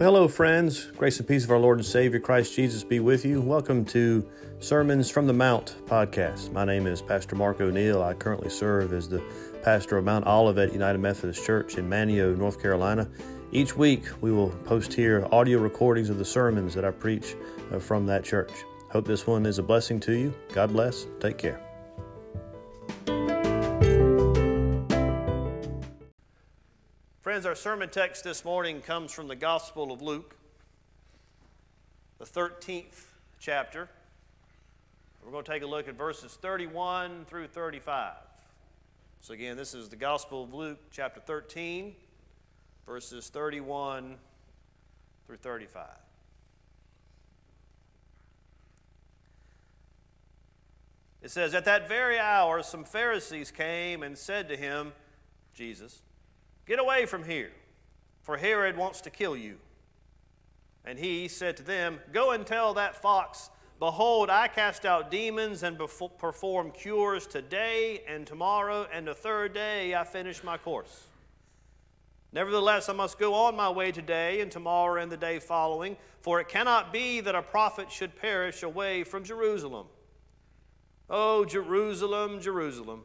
Well, hello, friends. Grace and peace of our Lord and Savior Christ Jesus be with you. Welcome to Sermons from the Mount podcast. My name is Pastor Mark O'Neill. I currently serve as the pastor of Mount Olivet United Methodist Church in Manteo, North Carolina. Each week, we will post here audio recordings of the sermons that I preach uh, from that church. Hope this one is a blessing to you. God bless. Take care. Friends, our sermon text this morning comes from the Gospel of Luke, the 13th chapter. We're going to take a look at verses 31 through 35. So, again, this is the Gospel of Luke, chapter 13, verses 31 through 35. It says, At that very hour, some Pharisees came and said to him, Jesus, Get away from here, for Herod wants to kill you. And he said to them, Go and tell that fox, Behold, I cast out demons and perform cures today and tomorrow, and the third day I finish my course. Nevertheless, I must go on my way today and tomorrow and the day following, for it cannot be that a prophet should perish away from Jerusalem. Oh, Jerusalem, Jerusalem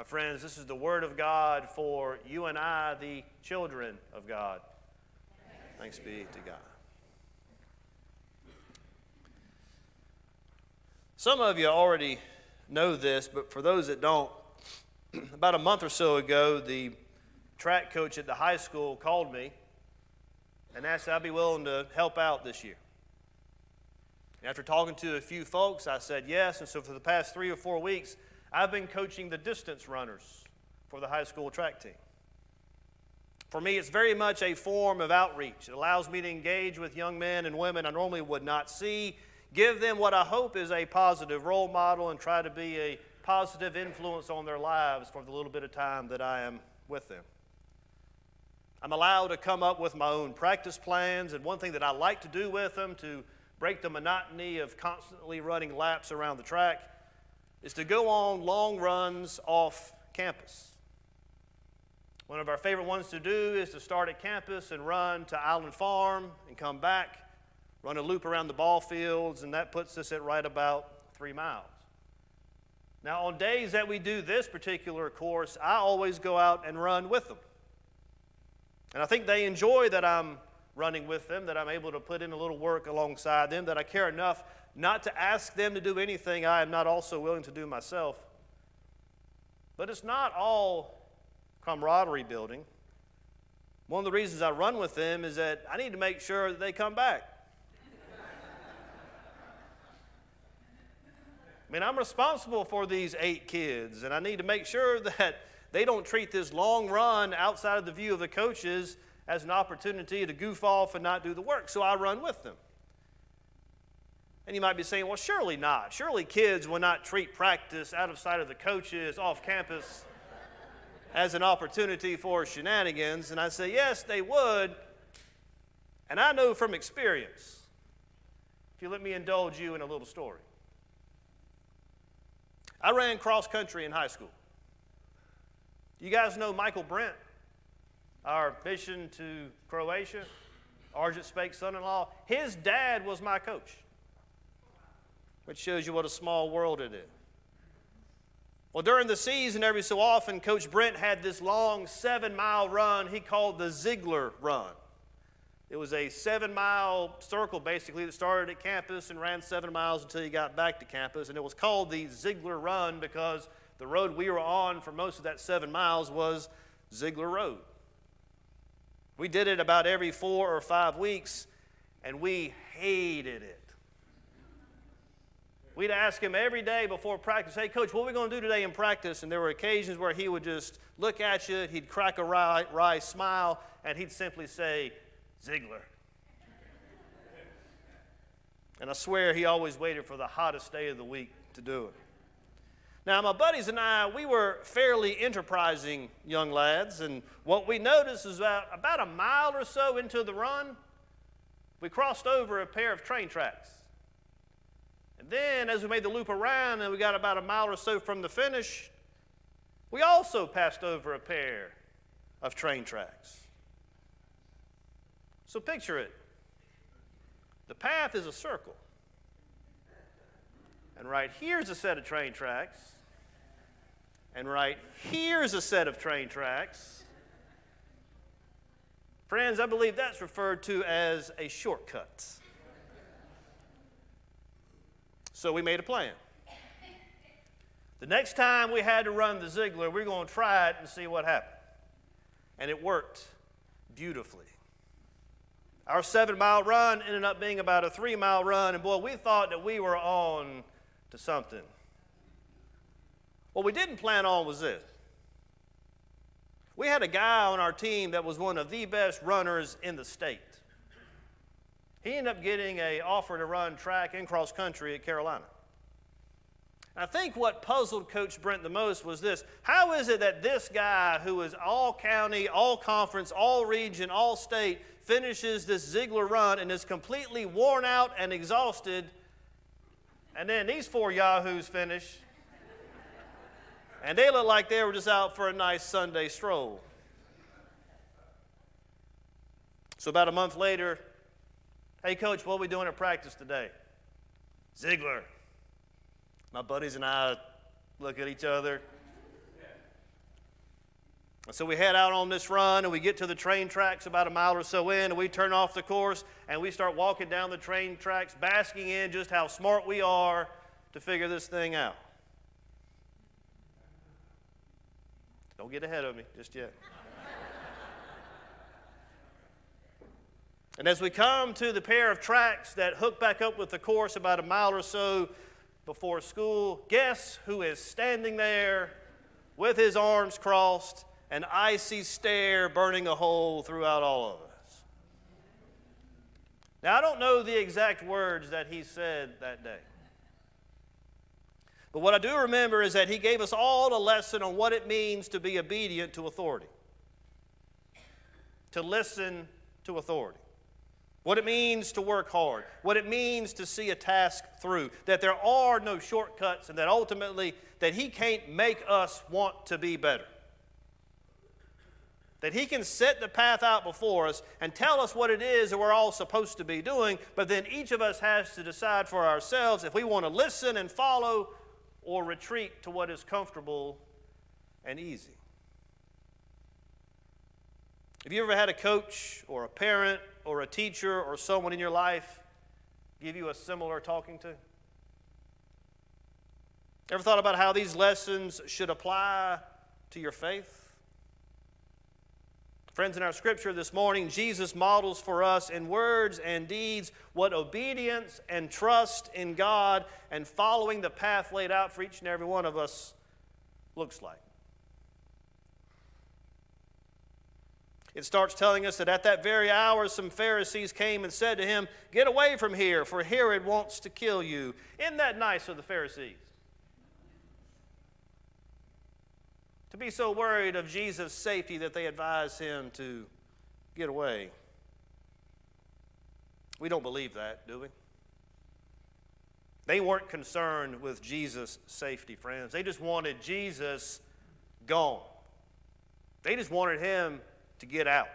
My friends, this is the Word of God for you and I, the children of God. Thanks be to God. Some of you already know this, but for those that don't, about a month or so ago, the track coach at the high school called me and asked if I'd be willing to help out this year. And after talking to a few folks, I said yes. And so for the past three or four weeks, I've been coaching the distance runners for the high school track team. For me, it's very much a form of outreach. It allows me to engage with young men and women I normally would not see, give them what I hope is a positive role model, and try to be a positive influence on their lives for the little bit of time that I am with them. I'm allowed to come up with my own practice plans, and one thing that I like to do with them to break the monotony of constantly running laps around the track is to go on long runs off campus. One of our favorite ones to do is to start at campus and run to Island Farm and come back, run a loop around the ball fields, and that puts us at right about three miles. Now, on days that we do this particular course, I always go out and run with them. And I think they enjoy that I'm running with them, that I'm able to put in a little work alongside them, that I care enough not to ask them to do anything I am not also willing to do myself. But it's not all camaraderie building. One of the reasons I run with them is that I need to make sure that they come back. I mean, I'm responsible for these eight kids, and I need to make sure that they don't treat this long run outside of the view of the coaches as an opportunity to goof off and not do the work. So I run with them. And you might be saying, well, surely not. Surely kids will not treat practice out of sight of the coaches off campus as an opportunity for shenanigans. And I say, yes, they would. And I know from experience, if you let me indulge you in a little story. I ran cross country in high school. You guys know Michael Brent, our mission to Croatia, Argent Spake's son in law? His dad was my coach which shows you what a small world it is. Well, during the season, every so often, Coach Brent had this long seven mile run he called the Ziegler Run. It was a seven mile circle basically that started at campus and ran seven miles until you got back to campus. And it was called the Ziegler Run because the road we were on for most of that seven miles was Ziegler Road. We did it about every four or five weeks, and we hated it. We'd ask him every day before practice, hey, coach, what are we going to do today in practice? And there were occasions where he would just look at you, he'd crack a wry, wry smile, and he'd simply say, Ziegler. And I swear he always waited for the hottest day of the week to do it. Now, my buddies and I, we were fairly enterprising young lads, and what we noticed is about, about a mile or so into the run, we crossed over a pair of train tracks. Then, as we made the loop around and we got about a mile or so from the finish, we also passed over a pair of train tracks. So picture it the path is a circle. And right here's a set of train tracks. And right here's a set of train tracks. Friends, I believe that's referred to as a shortcut. So we made a plan. The next time we had to run the Ziegler, we we're going to try it and see what happened. And it worked beautifully. Our seven mile run ended up being about a three mile run, and boy, we thought that we were on to something. What we didn't plan on was this. We had a guy on our team that was one of the best runners in the state. He ended up getting an offer to run track and cross country at Carolina. I think what puzzled Coach Brent the most was this how is it that this guy, who is all county, all conference, all region, all state, finishes this Ziegler run and is completely worn out and exhausted, and then these four yahoos finish, and they look like they were just out for a nice Sunday stroll. So, about a month later, hey, coach, what are we doing at practice today? Ziegler. My buddies and I look at each other. And So we head out on this run and we get to the train tracks about a mile or so in and we turn off the course and we start walking down the train tracks, basking in just how smart we are to figure this thing out. Don't get ahead of me just yet. And as we come to the pair of tracks that hook back up with the course about a mile or so before school, guess who is standing there with his arms crossed, an icy stare burning a hole throughout all of us? Now, I don't know the exact words that he said that day. But what I do remember is that he gave us all a lesson on what it means to be obedient to authority, to listen to authority what it means to work hard, what it means to see a task through, that there are no shortcuts, and that ultimately that he can't make us want to be better. That he can set the path out before us and tell us what it is that we're all supposed to be doing, but then each of us has to decide for ourselves if we want to listen and follow or retreat to what is comfortable and easy. Have you ever had a coach or a parent or a teacher or someone in your life give you a similar talking to? Ever thought about how these lessons should apply to your faith? Friends, in our scripture this morning, Jesus models for us in words and deeds what obedience and trust in God and following the path laid out for each and every one of us looks like. It starts telling us that at that very hour, some Pharisees came and said to him, Get away from here, for Herod wants to kill you. Isn't that nice of the Pharisees? To be so worried of Jesus' safety that they advise him to get away. We don't believe that, do we? They weren't concerned with Jesus' safety, friends. They just wanted Jesus gone. They just wanted him to get out.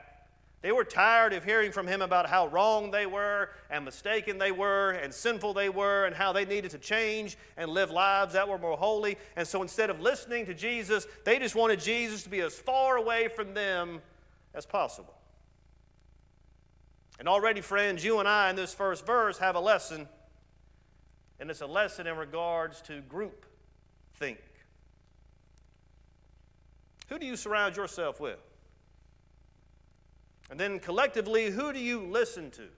They were tired of hearing from him about how wrong they were and mistaken they were and sinful they were and how they needed to change and live lives that were more holy. And so instead of listening to Jesus, they just wanted Jesus to be as far away from them as possible. And already, friends, you and I in this first verse have a lesson, and it's a lesson in regards to group think. Who do you surround yourself with? And then collectively, who do you listen to?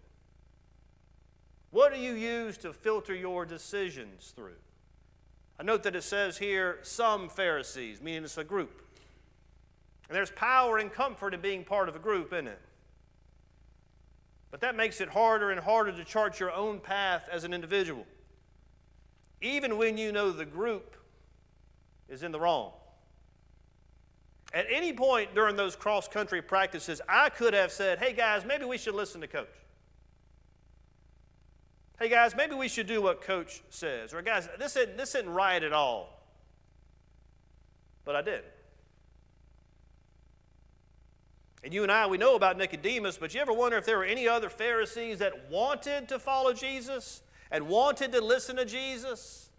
What do you use to filter your decisions through? I note that it says here, some Pharisees, meaning it's a group. And there's power and comfort in being part of a group, isn't it? But that makes it harder and harder to chart your own path as an individual, even when you know the group is in the wrong. At any point during those cross country practices, I could have said, hey guys, maybe we should listen to coach. Hey guys, maybe we should do what coach says. Or guys, this isn't, this isn't right at all. But I did. And you and I, we know about Nicodemus, but you ever wonder if there were any other Pharisees that wanted to follow Jesus and wanted to listen to Jesus,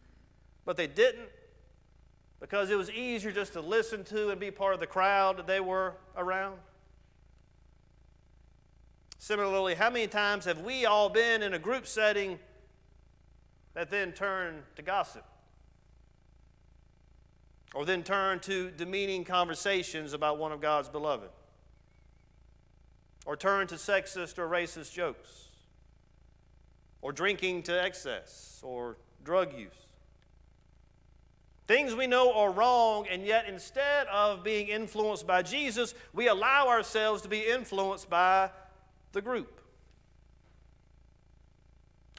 but they didn't? Because it was easier just to listen to and be part of the crowd that they were around. Similarly, how many times have we all been in a group setting that then turned to gossip? Or then turned to demeaning conversations about one of God's beloved? Or turned to sexist or racist jokes? Or drinking to excess? Or drug use? Things we know are wrong, and yet instead of being influenced by Jesus, we allow ourselves to be influenced by the group.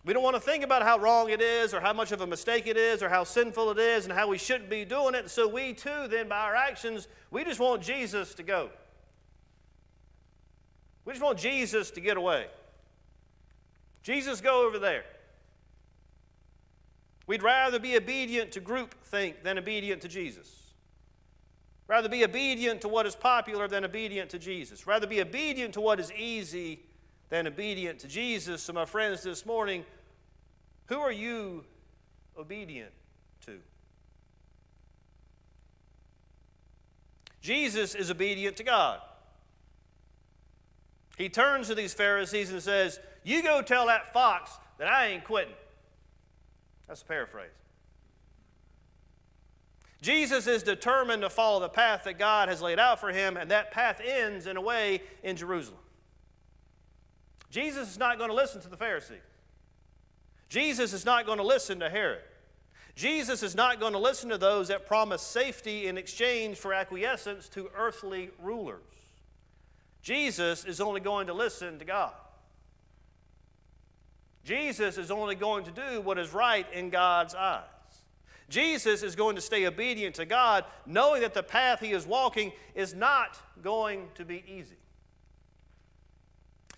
We don't want to think about how wrong it is, or how much of a mistake it is, or how sinful it is, and how we shouldn't be doing it. So we too, then, by our actions, we just want Jesus to go. We just want Jesus to get away. Jesus, go over there. We'd rather be obedient to groupthink than obedient to Jesus. Rather be obedient to what is popular than obedient to Jesus. Rather be obedient to what is easy than obedient to Jesus. So, my friends, this morning, who are you obedient to? Jesus is obedient to God. He turns to these Pharisees and says, You go tell that fox that I ain't quitting. That's a paraphrase. Jesus is determined to follow the path that God has laid out for him, and that path ends, in a way, in Jerusalem. Jesus is not going to listen to the Pharisees. Jesus is not going to listen to Herod. Jesus is not going to listen to those that promise safety in exchange for acquiescence to earthly rulers. Jesus is only going to listen to God. Jesus is only going to do what is right in God's eyes. Jesus is going to stay obedient to God, knowing that the path he is walking is not going to be easy.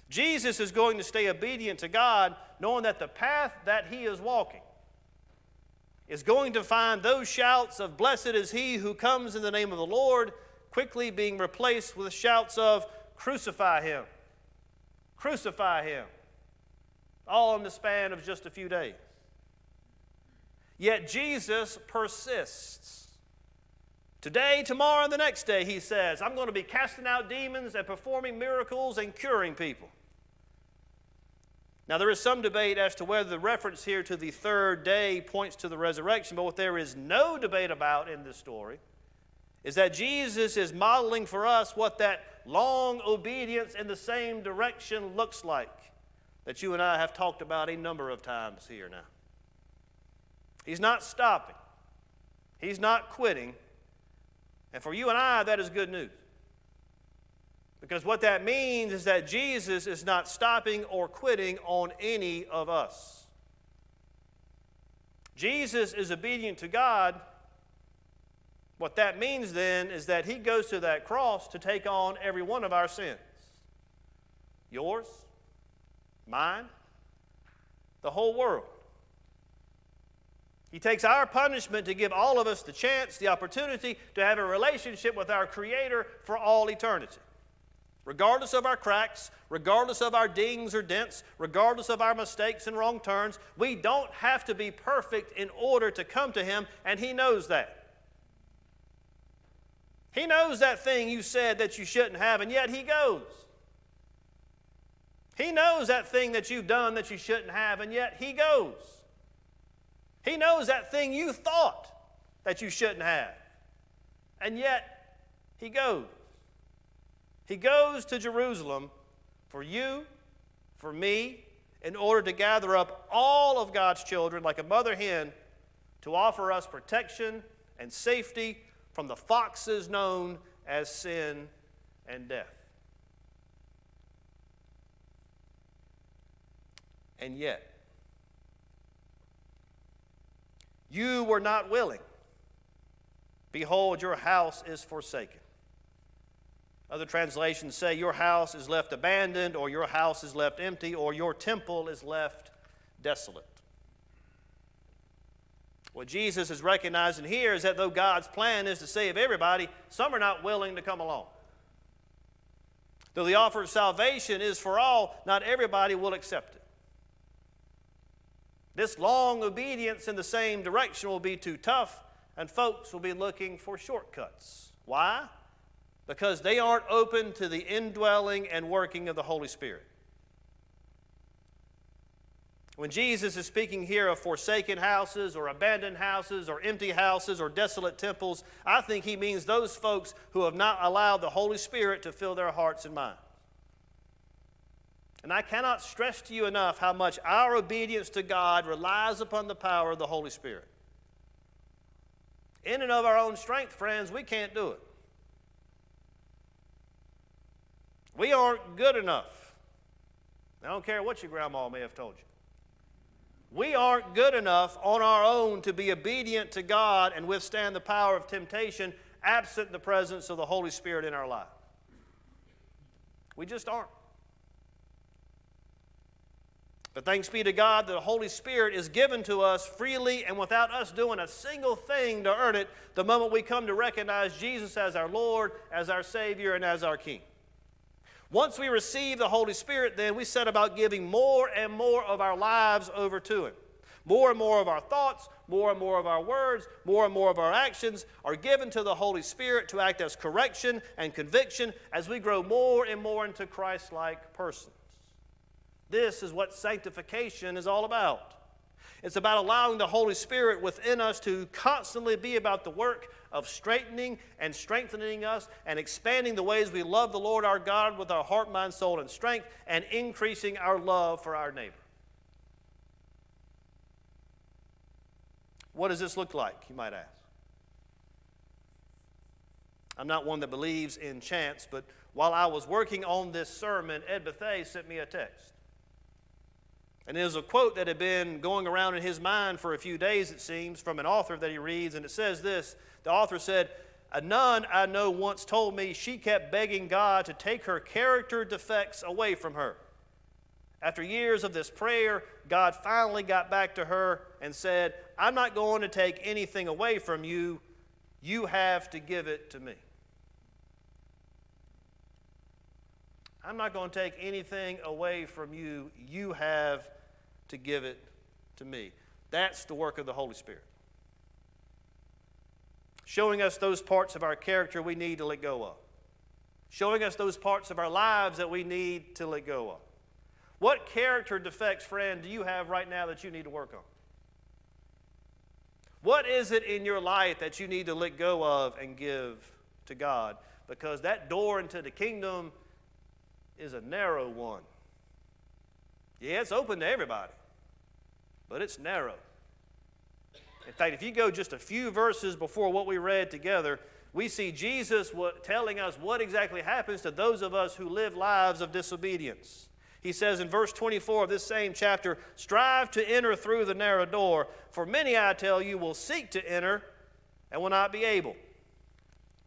Jesus is going to stay obedient to God, knowing that the path that he is walking is going to find those shouts of, Blessed is he who comes in the name of the Lord, quickly being replaced with shouts of, Crucify him! Crucify him! All in the span of just a few days. Yet Jesus persists. Today, tomorrow, and the next day, he says, I'm going to be casting out demons and performing miracles and curing people. Now, there is some debate as to whether the reference here to the third day points to the resurrection, but what there is no debate about in this story is that Jesus is modeling for us what that long obedience in the same direction looks like that you and I have talked about a number of times here now. He's not stopping, He's not quitting. And for you and I, that is good news. Because what that means is that Jesus is not stopping or quitting on any of us. Jesus is obedient to God. What that means then is that he goes to that cross to take on every one of our sins. Yours, mine, the whole world. He takes our punishment to give all of us the chance, the opportunity to have a relationship with our Creator for all eternity. Regardless of our cracks, regardless of our dings or dents, regardless of our mistakes and wrong turns, we don't have to be perfect in order to come to Him, and He knows that. He knows that thing you said that you shouldn't have, and yet He goes. He knows that thing that you've done that you shouldn't have, and yet He goes. He knows that thing you thought that you shouldn't have, and yet He goes. He goes to Jerusalem for you, for me, in order to gather up all of God's children like a mother hen to offer us protection and safety from the foxes known as sin and death. And yet, you were not willing. Behold, your house is forsaken. Other translations say your house is left abandoned, or your house is left empty, or your temple is left desolate. What Jesus is recognizing here is that though God's plan is to save everybody, some are not willing to come along. Though the offer of salvation is for all, not everybody will accept it. This long obedience in the same direction will be too tough, and folks will be looking for shortcuts. Why? Because they aren't open to the indwelling and working of the Holy Spirit. When Jesus is speaking here of forsaken houses or abandoned houses or empty houses or desolate temples, I think he means those folks who have not allowed the Holy Spirit to fill their hearts and minds. And I cannot stress to you enough how much our obedience to God relies upon the power of the Holy Spirit. In and of our own strength, friends, we can't do it. We aren't good enough. I don't care what your grandma may have told you. We aren't good enough on our own to be obedient to God and withstand the power of temptation absent the presence of the Holy Spirit in our life. We just aren't. But thanks be to God that the Holy Spirit is given to us freely and without us doing a single thing to earn it the moment we come to recognize Jesus as our Lord, as our Savior, and as our King. Once we receive the Holy Spirit, then we set about giving more and more of our lives over to Him. More and more of our thoughts, more and more of our words, more and more of our actions are given to the Holy Spirit to act as correction and conviction as we grow more and more into Christ like persons. This is what sanctification is all about. It's about allowing the Holy Spirit within us to constantly be about the work of straightening and strengthening us and expanding the ways we love the Lord our God with our heart, mind, soul, and strength and increasing our love for our neighbor. What does this look like, you might ask? I'm not one that believes in chance, but while I was working on this sermon, Ed Bethay sent me a text. And was a quote that had been going around in his mind for a few days, it seems, from an author that he reads. And it says this The author said, A nun I know once told me she kept begging God to take her character defects away from her. After years of this prayer, God finally got back to her and said, I'm not going to take anything away from you. You have to give it to me. I'm not going to take anything away from you. You have to give it to me. That's the work of the Holy Spirit. Showing us those parts of our character we need to let go of. Showing us those parts of our lives that we need to let go of. What character defects, friend, do you have right now that you need to work on? What is it in your life that you need to let go of and give to God? Because that door into the kingdom is a narrow one. Yeah, it's open to everybody, but it's narrow. In fact, if you go just a few verses before what we read together, we see Jesus telling us what exactly happens to those of us who live lives of disobedience. He says in verse 24 of this same chapter, Strive to enter through the narrow door, for many, I tell you, will seek to enter and will not be able.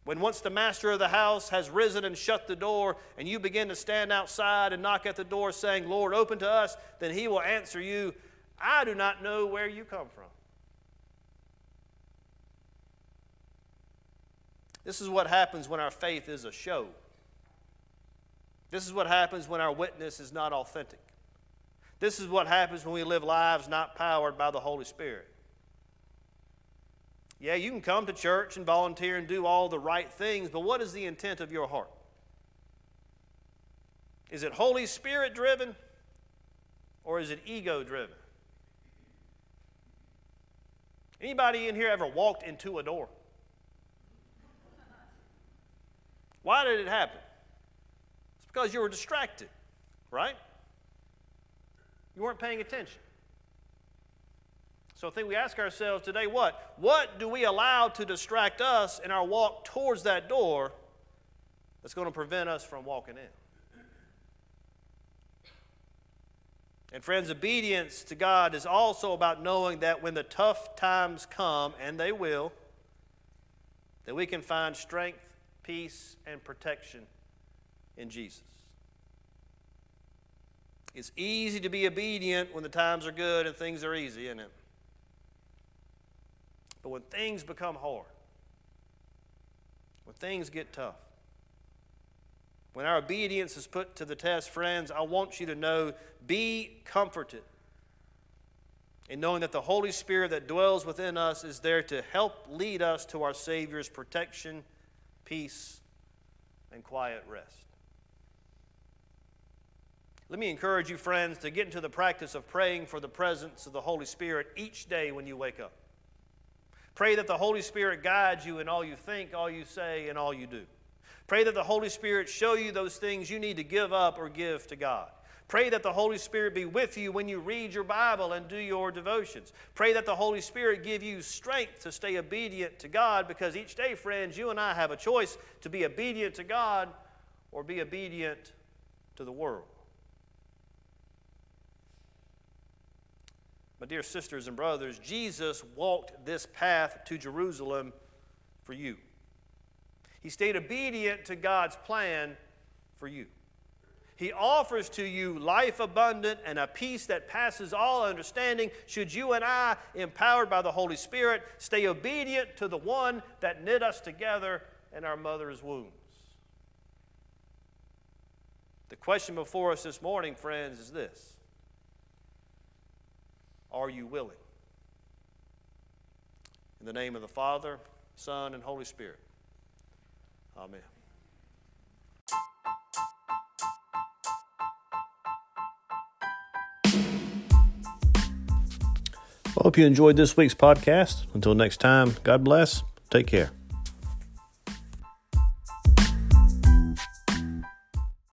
When once the master of the house has risen and shut the door, and you begin to stand outside and knock at the door, saying, Lord, open to us, then he will answer you, I do not know where you come from. This is what happens when our faith is a show. This is what happens when our witness is not authentic. This is what happens when we live lives not powered by the Holy Spirit. Yeah, you can come to church and volunteer and do all the right things, but what is the intent of your heart? Is it Holy Spirit driven or is it ego driven? Anybody in here ever walked into a door? Why did it happen? It's because you were distracted, right? You weren't paying attention. So I think we ask ourselves today what? What do we allow to distract us in our walk towards that door that's going to prevent us from walking in? And friends, obedience to God is also about knowing that when the tough times come, and they will, that we can find strength, peace, and protection in Jesus. It's easy to be obedient when the times are good and things are easy, isn't it? But when things become hard, when things get tough, when our obedience is put to the test, friends, I want you to know be comforted in knowing that the Holy Spirit that dwells within us is there to help lead us to our Savior's protection, peace, and quiet rest. Let me encourage you, friends, to get into the practice of praying for the presence of the Holy Spirit each day when you wake up. Pray that the Holy Spirit guides you in all you think, all you say, and all you do. Pray that the Holy Spirit show you those things you need to give up or give to God. Pray that the Holy Spirit be with you when you read your Bible and do your devotions. Pray that the Holy Spirit give you strength to stay obedient to God because each day, friends, you and I have a choice to be obedient to God or be obedient to the world. My dear sisters and brothers, Jesus walked this path to Jerusalem for you. He stayed obedient to God's plan for you. He offers to you life abundant and a peace that passes all understanding. Should you and I, empowered by the Holy Spirit, stay obedient to the one that knit us together in our mother's wombs. The question before us this morning, friends, is this are you willing? In the name of the Father, Son, and Holy Spirit. Amen. Well, hope you enjoyed this week's podcast. Until next time, God bless. Take care.